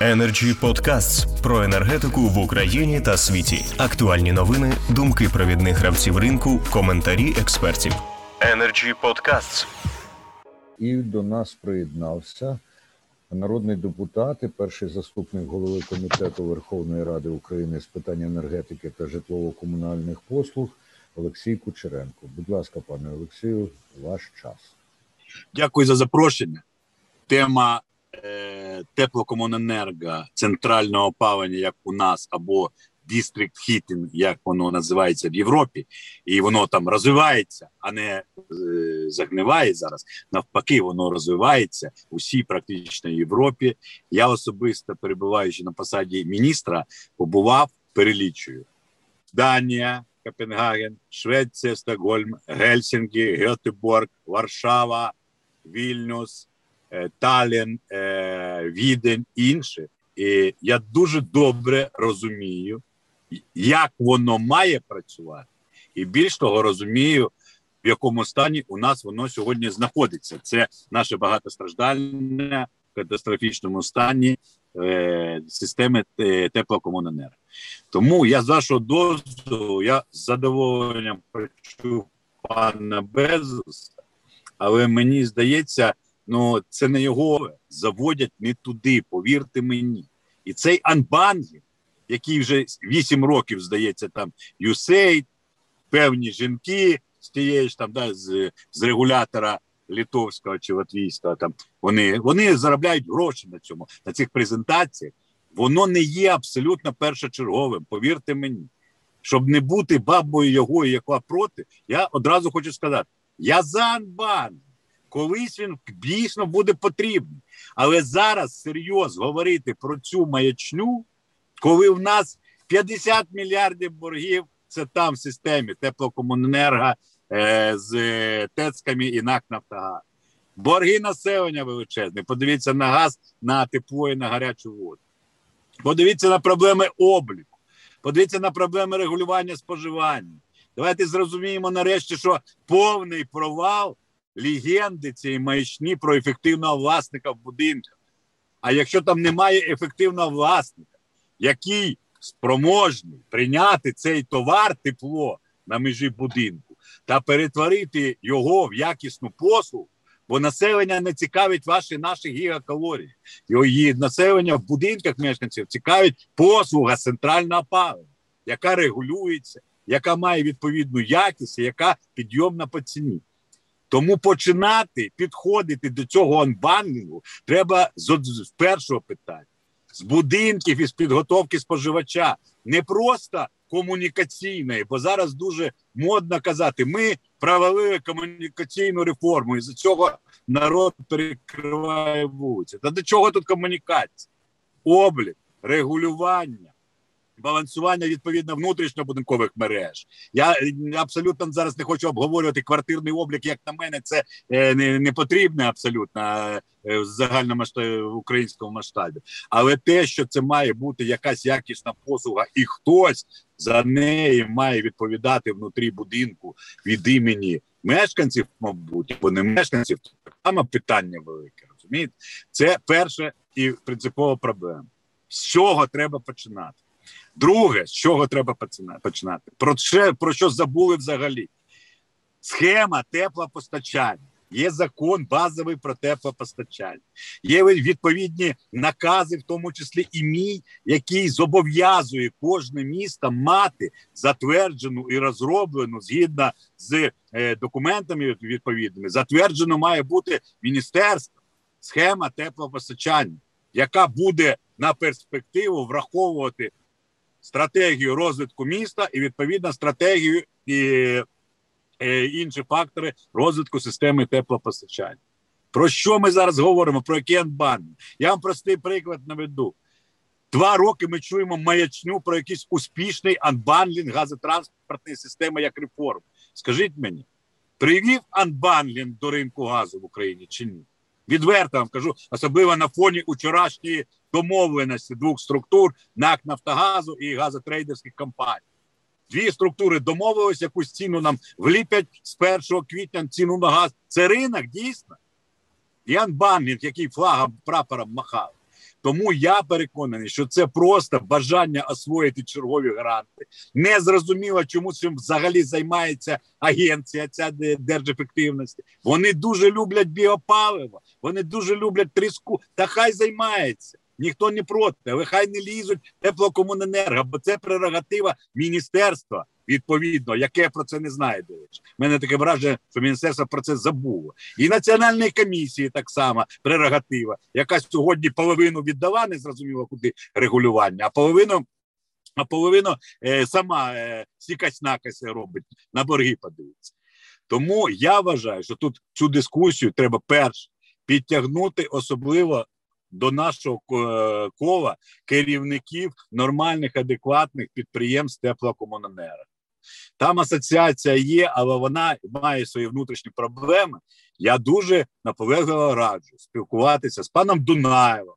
Energy Podcasts про енергетику в Україні та світі. Актуальні новини, думки провідних гравців ринку, коментарі експертів. Energy Podcasts. І до нас приєднався народний депутат і перший заступник голови комітету Верховної Ради України з питань енергетики та житлово-комунальних послуг Олексій Кучеренко. Будь ласка, пане Олексію, ваш час. Дякую за запрошення. Тема теплокомуненерго, центрального опалення, як у нас, або District Heating, як воно називається в Європі, і воно там розвивається, а не е, загниває зараз. Навпаки, воно розвивається у всій практично Європі. Я особисто перебуваючи на посаді міністра, побував перелічую Данія. Копенгаген, Швеція, Стокгольм, Гельсінкі, Гетеборг, Варшава, Вільнюс, Талін, е, Відень інші. І я дуже добре розумію, як воно має працювати, і більш того, розумію, в якому стані у нас воно сьогодні знаходиться. Це наше багатостраждальне в катастрофічному стані е, системи теплокомуненерго. Тому я з вашого дозволу, я з задоволенням почув пана Безуса, але мені здається, ну це не його заводять не туди, повірте мені. І цей анбангінг, який вже 8 років здається, там USAID, певні жінки з тієї ж там да, з, з регулятора литовського чи латвійського, там вони вони заробляють гроші на цьому, на цих презентаціях. Воно не є абсолютно першочерговим, повірте мені. Щоб не бути бабою його, яка проти, я одразу хочу сказати: я за Анбан. Колись він дійсно буде потрібний. Але зараз серйозно говорити про цю маячню, коли в нас 50 мільярдів боргів, це там в системі теплокомуненерго е, з ТЕЦками і НАК Нафтогаз. Борги населення величезні. Подивіться на газ, на тепло і на гарячу воду. Подивіться на проблеми обліку, подивіться на проблеми регулювання споживання. Давайте зрозуміємо нарешті, що повний провал легенди цієї маячні про ефективного власника в будинках. А якщо там немає ефективного власника, який спроможний прийняти цей товар тепло на межі будинку та перетворити його в якісну послугу, Бо населення не цікавить ваші наші гігакалорії. Її населення в будинках мешканців цікавить послуга центрального опалення, яка регулюється, яка має відповідну якість, яка підйомна по ціні. Тому починати підходити до цього анбандлінгу треба з, з першого питання, з будинків і з підготовки споживача. Не просто комунікаційної, бо зараз дуже модно казати, ми провалили комунікаційну реформу, і за цього народ перекриває вулиці. Та до чого тут комунікація? Облік, регулювання, балансування відповідно внутрішньобудинкових мереж. Я абсолютно зараз не хочу обговорювати квартирний облік. Як на мене, це е, не не потрібне абсолютно е, в загальному в українському масштабі. Але те, що це має бути якась якісна послуга, і хтось за неї має відповідати внутрі будинку від імені мешканців, мабуть, бо не мешканців, то саме питання велике. Розумієте, це перша і принципова проблема. З чого треба починати? Друге, з чого треба починати? Про що, про що забули взагалі? Схема теплопостачання. Є закон базовий про теплопостачання, є відповідні накази, в тому числі і мій, який зобов'язує кожне місто мати затверджену і розроблену згідно з е, документами відповідними. Затверджено має бути міністерство схема теплопостачання, яка буде на перспективу враховувати стратегію розвитку міста і відповідно стратегію і е, інші фактори розвитку системи теплопостачання. Про що ми зараз говоримо? Про який анбан? Я вам простий приклад наведу. Два роки ми чуємо маячню про якийсь успішний анбанлінг газотранспортної системи як реформ. Скажіть мені, привів анбанлінг до ринку газу в Україні чи ні? Відверто вам кажу, особливо на фоні вчорашньої домовленості двох структур НАК Нафтогазу і газотрейдерських компаній. Дві структури домовилися, якусь ціну нам вліпять з 1 квітня ціну на газ. Це ринок дійсно. Ян Банмінг, який флагом прапором махав. Тому я переконаний, що це просто бажання освоїти чергові гранти. Не зрозуміло, чому цим взагалі займається агенція ця держефективності. Вони дуже люблять біопаливо, вони дуже люблять тріску. Та хай займається. Ніхто не проти, але хай не лізуть теплокомуненерго, бо це прерогатива міністерства відповідно, яке про це не знає. До речі, мене таке враження, що міністерство про це забуло, і національної комісії так само прерогатива, яка сьогодні половину віддала, не зрозуміло куди регулювання, а половину. А половину е, сама е, сікась накась робить на борги. Подивиться. Тому я вважаю, що тут цю дискусію треба перш підтягнути, особливо до нашого е, кола керівників нормальних адекватних підприємств теплокомуненерго. Там асоціація є, але вона має свої внутрішні проблеми. Я дуже наполегливо раджу спілкуватися з паном Дунаєвим,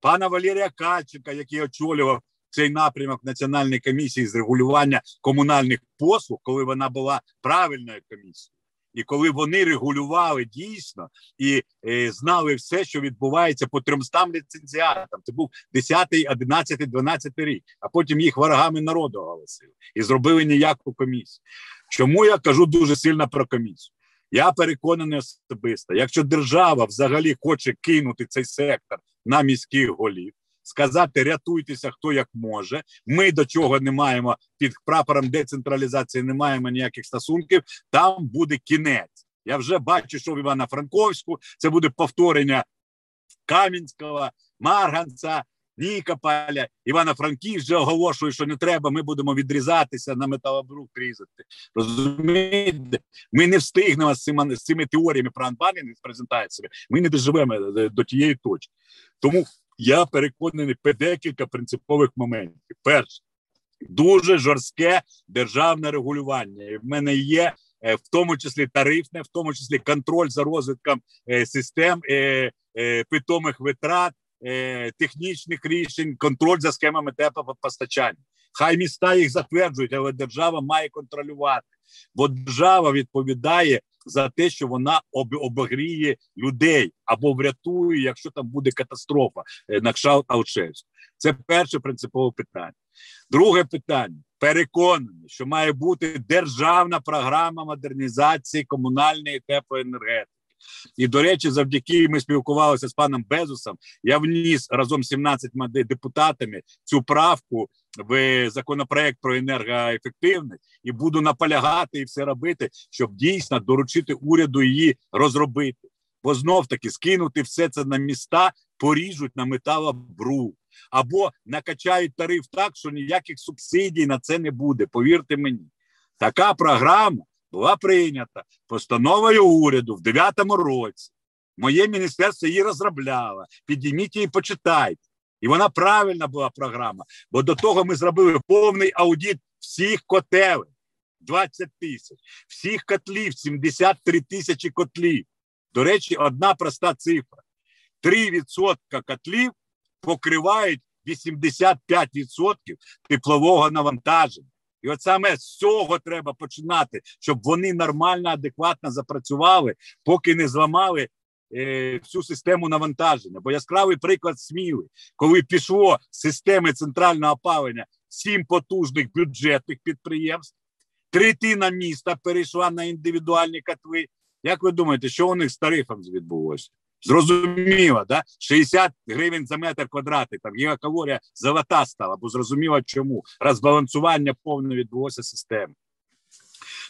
пана Валерія Кальченка, який очолював цей напрямок Національної комісії з регулювання комунальних послуг, коли вона була правильною комісією. І коли вони регулювали дійсно і е, знали все, що відбувається по 300 ліцензіатам, це був 10, 11, 12 рік, а потім їх ворогами народу оголосили і зробили ніяку комісію. Чому я кажу дуже сильно про комісію? Я переконаний особисто, якщо держава взагалі хоче кинути цей сектор на міських голів, сказати рятуйтеся, хто як може. Ми до чого не маємо під прапором децентралізації, не маємо ніяких стосунків. Там буде кінець. Я вже бачу, що в Івано-Франковську це буде повторення Кам'янського, Марганця. Нікополя, Івано-Франківськ вже оголошує, що не треба. Ми будемо відрізатися на металобрук різати. Розумієте, ми не встигнемо з цими з цими теоріями про анбанінг з презентаціями. Ми не доживемо до тієї точки. Тому я переконаний по декілька принципових моментів. Перше, дуже жорстке державне регулювання. І в мене є е, в тому числі тарифне, в тому числі контроль за розвитком е, систем е, питомих витрат. Технічних рішень, контроль за схемами теплопостачання. Хай міста їх затверджують, але держава має контролювати, бо держава відповідає за те, що вона об, обогріє людей або врятує, якщо там буде катастрофа е, на кшалт Аушевську. Це перше принципове питання. Друге питання: переконаний, що має бути державна програма модернізації комунальної теплоенергетики. І до речі, завдяки ми спілкувалися з паном Безусом. Я вніс разом з 17 депутатами цю правку в законопроект про енергоефективність і буду наполягати і все робити, щоб дійсно доручити уряду її розробити. Бо знов таки скинути все це на міста, поріжуть на металобру. або накачають тариф так, що ніяких субсидій на це не буде. Повірте мені, така програма була прийнята постановою уряду в 9-му році. Моє міністерство її розробляло. Підійміть її, почитайте. І вона правильна була програма. Бо до того ми зробили повний аудит всіх котелів. 20 тисяч, всіх котлів, 73 тисячі котлів. До речі, одна проста цифра: 3% котлів покривають 85% теплового навантаження. І от саме з цього треба починати, щоб вони нормально, адекватно запрацювали, поки не зламали всю систему навантаження. Бо яскравий приклад сміли, коли пішло з системи центрального опалення сім потужних бюджетних підприємств, третина міста перейшла на індивідуальні котли. Як ви думаєте, що у них з тарифом відбулося? Зрозуміло, да? 60 гривень за метр квадратний, там гігакалорія золота стала, бо зрозуміло чому. Розбалансування повне відбулося системи.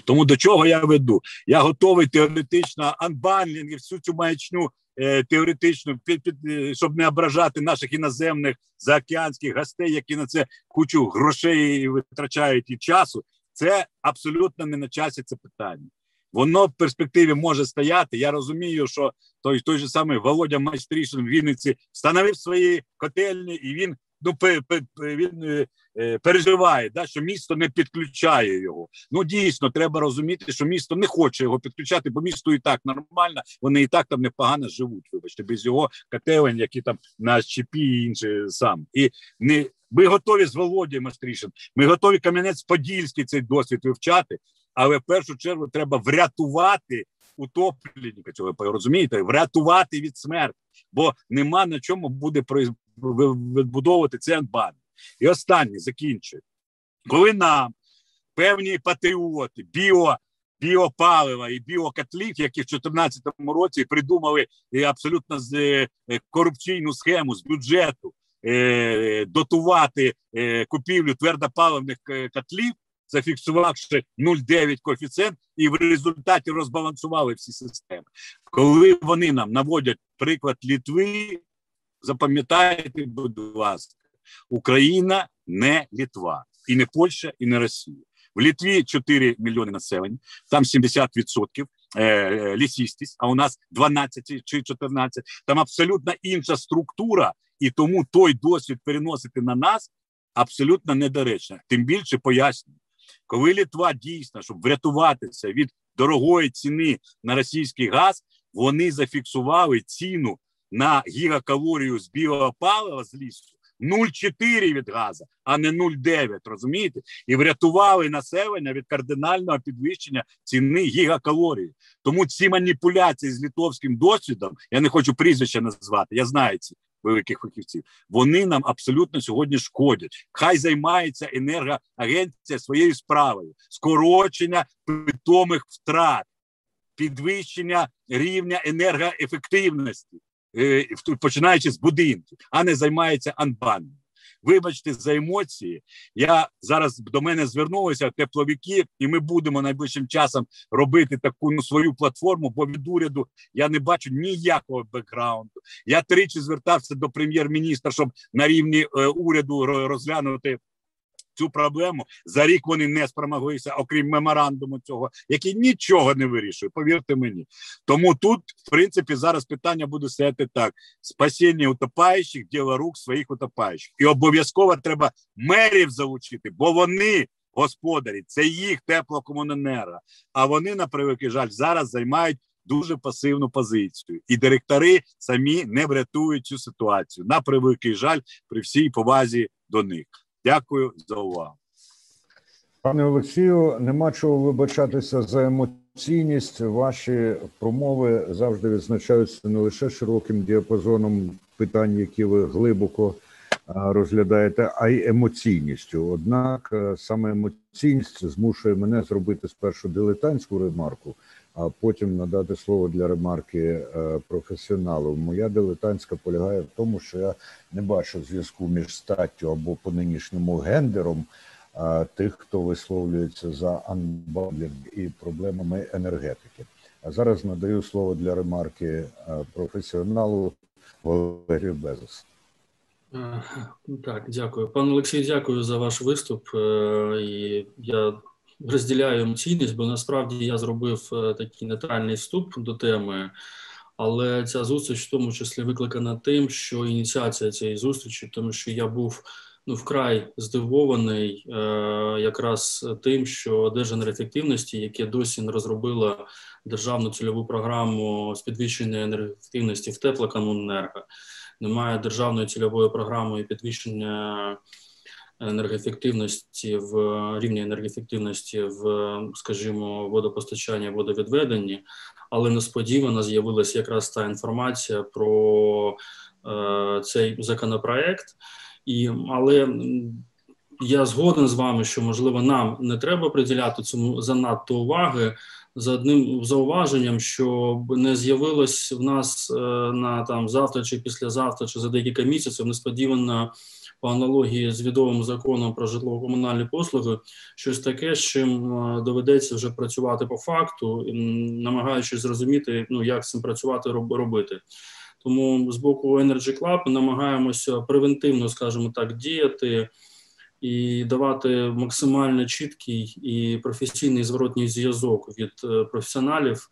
Тому до чого я веду? Я готовий теоретично анбанлінг і всю цю маячню е, теоретичну, під, під, е, щоб не ображати наших іноземних заокеанських гостей, які на це кучу грошей витрачають і часу. Це абсолютно не на часі це питання воно в перспективі може стояти. Я розумію, що той той же самий Володя Майстрішин в Вінниці встановив свої котельні, і він ну він е, е, переживає, да, що місто не підключає його. Ну дійсно треба розуміти, що місто не хоче його підключати, бо місто і так нормально. Вони і так там непогано живуть. Вибачте, без його котелень, які там на щепі і інше сам і не. Ми готові з Володієм Мастрішин, Ми готові Кам'янець-Подільський цей досвід вивчати але в першу чергу треба врятувати утопленника. Цього розумієте, врятувати від смерті, бо нема на чому буде відбудовувати це анбан. І останнє закінчую. Коли нам певні патріоти, біо, біопалива і біокатлів, які в 2014 році придумали е, абсолютно з, е, корупційну схему з бюджету е, дотувати е, купівлю твердопаливних е, котлів, зафіксувавши 0,9 коефіцієнт, і в результаті розбалансували всі системи. Коли вони нам наводять приклад Літви, запам'ятайте, будь ласка, Україна не Літва, і не Польща, і не Росія. В Літві 4 мільйони населення, там 70% е, лісістість, а у нас 12 чи 14. Там абсолютно інша структура, і тому той досвід переносити на нас абсолютно недоречно. Тим більше пояснюю, коли Літва дійсно, щоб врятуватися від дорогої ціни на російський газ, вони зафіксували ціну на гігакалорію з біопалива з лісу 0,4 від газу, а не 0,9, розумієте? І врятували населення від кардинального підвищення ціни гігакалорії. Тому ці маніпуляції з литовським досвідом, я не хочу прізвища назвати, я знаю ці великих фахівців, вони нам абсолютно сьогодні шкодять. Хай займається енергоагенція своєю справою, скорочення питомих втрат, підвищення рівня енергоефективності. Е, починаючи з будинків, а не займається анбаном. Вибачте за емоції. Я зараз до мене звернулися тепловики, і ми будемо найближчим часом робити таку ну, свою платформу. Бо від уряду я не бачу ніякого бекграунду. Я тричі звертався до прем'єр-міністра, щоб на рівні е, уряду розглянути цю проблему. За рік вони не спромоглися, окрім меморандуму цього, який нічого не вирішує. Повірте мені. Тому тут, в принципі, зараз питання буде стояти так: спасіння утопаючих, діло рук своїх утопаючих. І обов'язково треба мерів залучити, бо вони. Господарі, це їх теплокомуненерго. А вони, на превеликий жаль, зараз займають дуже пасивну позицію, і директори самі не врятують цю ситуацію. На превеликий жаль, при всій повазі до них. Дякую за увагу. Пане Олексію, нема чого вибачатися за емоційність. Ваші промови завжди відзначаються не лише широким діапазоном питань, які ви глибоко розглядаєте, а й емоційністю. Однак е, саме емоційність змушує мене зробити спершу дилетантську ремарку, а потім надати слово для ремарки е, професіоналу. Моя дилетантська полягає в тому, що я не бачу зв'язку між статтю або по нинішньому гендером тих, хто висловлюється за unbundling і проблемами енергетики. А зараз надаю слово для ремарки е, професіоналу Валерію Безос. Е, так, дякую, пане Олексій. Дякую за ваш виступ. І я розділяю емоційність, бо насправді я зробив е, такий нейтральний вступ до теми, але ця зустріч в тому числі викликана тим, що ініціація цієї зустрічі, тому що я був ну вкрай здивований е, якраз тим, що Держенергоефективності, яке досі не розробило державну цільову програму з підвищення енергоефективності в теплокомуненерго, немає державної цільової програми підвищення енергоефективності в рівні енергоефективності в, скажімо, водопостачанні, водовідведенні, але несподівано з'явилася якраз та інформація про е, цей законопроект. І але я згоден з вами, що можливо нам не треба приділяти цьому занадто уваги. За одним зауваженням, що не з'явилось в нас е, на там завтра чи післязавтра, чи за декілька місяців несподівано по аналогії з відомим законом про житлово-комунальні послуги, щось таке, з чим е, доведеться вже працювати по факту, намагаючись зрозуміти, ну як цим працювати робити. Тому з боку Energy Club ми намагаємося превентивно, скажімо так, діяти і давати максимально чіткий і професійний зворотній зв'язок від е, професіоналів.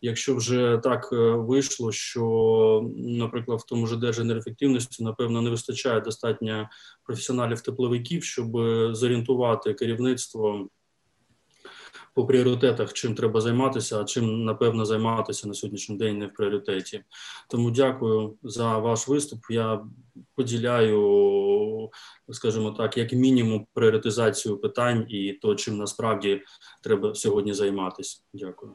Якщо вже так е, вийшло, що, наприклад, в тому ж держенергоефективності, напевно, не вистачає достатньо професіоналів-тепловиків, щоб зорієнтувати керівництво по пріоритетах, чим треба займатися, а чим напевно займатися на сьогоднішній день не в пріоритеті. Тому дякую за ваш виступ. Я поділяю, скажімо так, як мінімум пріоритизацію питань і то, чим насправді треба сьогодні займатися. Дякую.